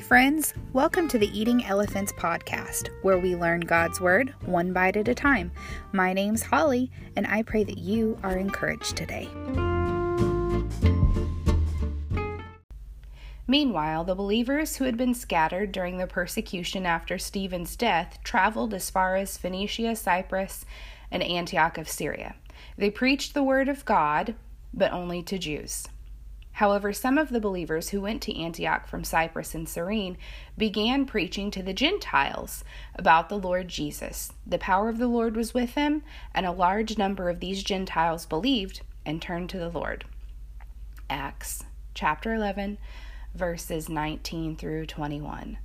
friends. Welcome to the Eating Elephants podcast, where we learn God's Word one bite at a time. My name's Holly, and I pray that you are encouraged today. Meanwhile, the believers who had been scattered during the persecution after Stephen's death traveled as far as Phoenicia, Cyprus, and Antioch of Syria. They preached the Word of God, but only to Jews. However, some of the believers who went to Antioch from Cyprus and Cyrene began preaching to the Gentiles about the Lord Jesus. The power of the Lord was with them, and a large number of these Gentiles believed and turned to the Lord. Acts chapter 11, verses 19 through 21.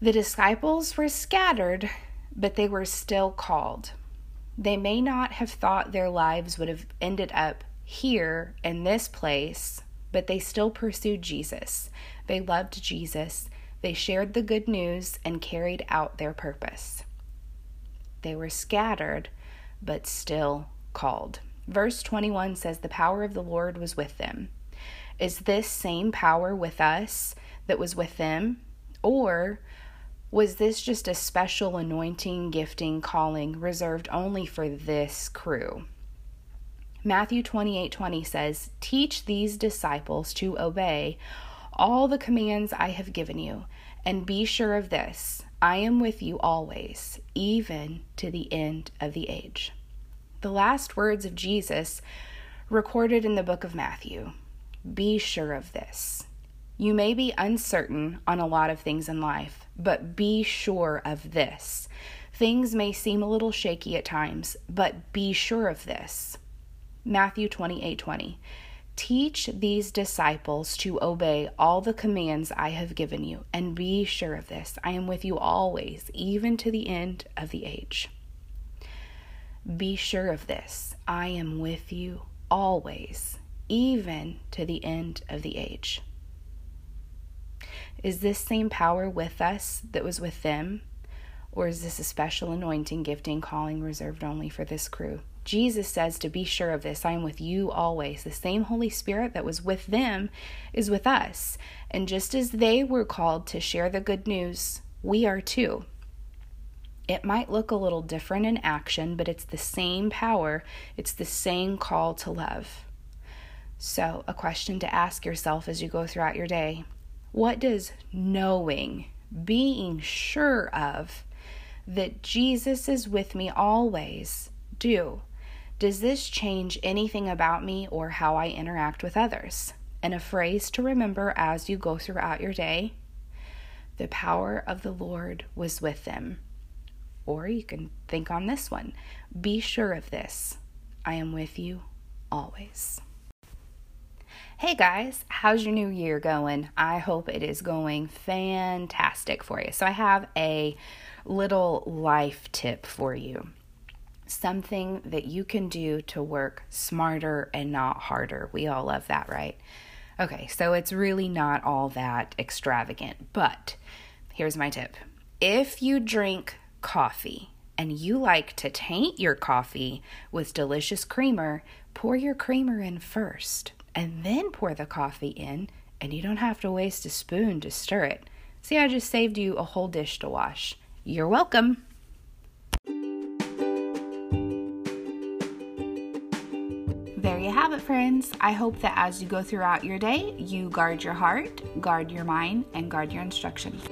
The disciples were scattered, but they were still called. They may not have thought their lives would have ended up here in this place, but they still pursued Jesus. They loved Jesus. They shared the good news and carried out their purpose. They were scattered, but still called. Verse 21 says, The power of the Lord was with them. Is this same power with us that was with them? Or was this just a special anointing, gifting, calling reserved only for this crew? Matthew 28 20 says, Teach these disciples to obey all the commands I have given you, and be sure of this I am with you always, even to the end of the age. The last words of Jesus recorded in the book of Matthew. Be sure of this. You may be uncertain on a lot of things in life, but be sure of this. Things may seem a little shaky at times, but be sure of this. Matthew 28 20. Teach these disciples to obey all the commands I have given you, and be sure of this I am with you always, even to the end of the age. Be sure of this I am with you always, even to the end of the age. Is this same power with us that was with them? Or is this a special anointing, gifting, calling reserved only for this crew? Jesus says to be sure of this I am with you always. The same Holy Spirit that was with them is with us. And just as they were called to share the good news, we are too. It might look a little different in action, but it's the same power, it's the same call to love. So, a question to ask yourself as you go throughout your day What does knowing, being sure of that Jesus is with me always do? Does this change anything about me or how I interact with others? And a phrase to remember as you go throughout your day the power of the Lord was with them. Or you can think on this one be sure of this I am with you always. Hey guys, how's your new year going? I hope it is going fantastic for you. So, I have a little life tip for you something that you can do to work smarter and not harder. We all love that, right? Okay, so it's really not all that extravagant, but here's my tip. If you drink coffee and you like to taint your coffee with delicious creamer, pour your creamer in first and then pour the coffee in, and you don't have to waste a spoon to stir it. See, I just saved you a whole dish to wash. You're welcome. Have it, friends. I hope that as you go throughout your day, you guard your heart, guard your mind, and guard your instructions.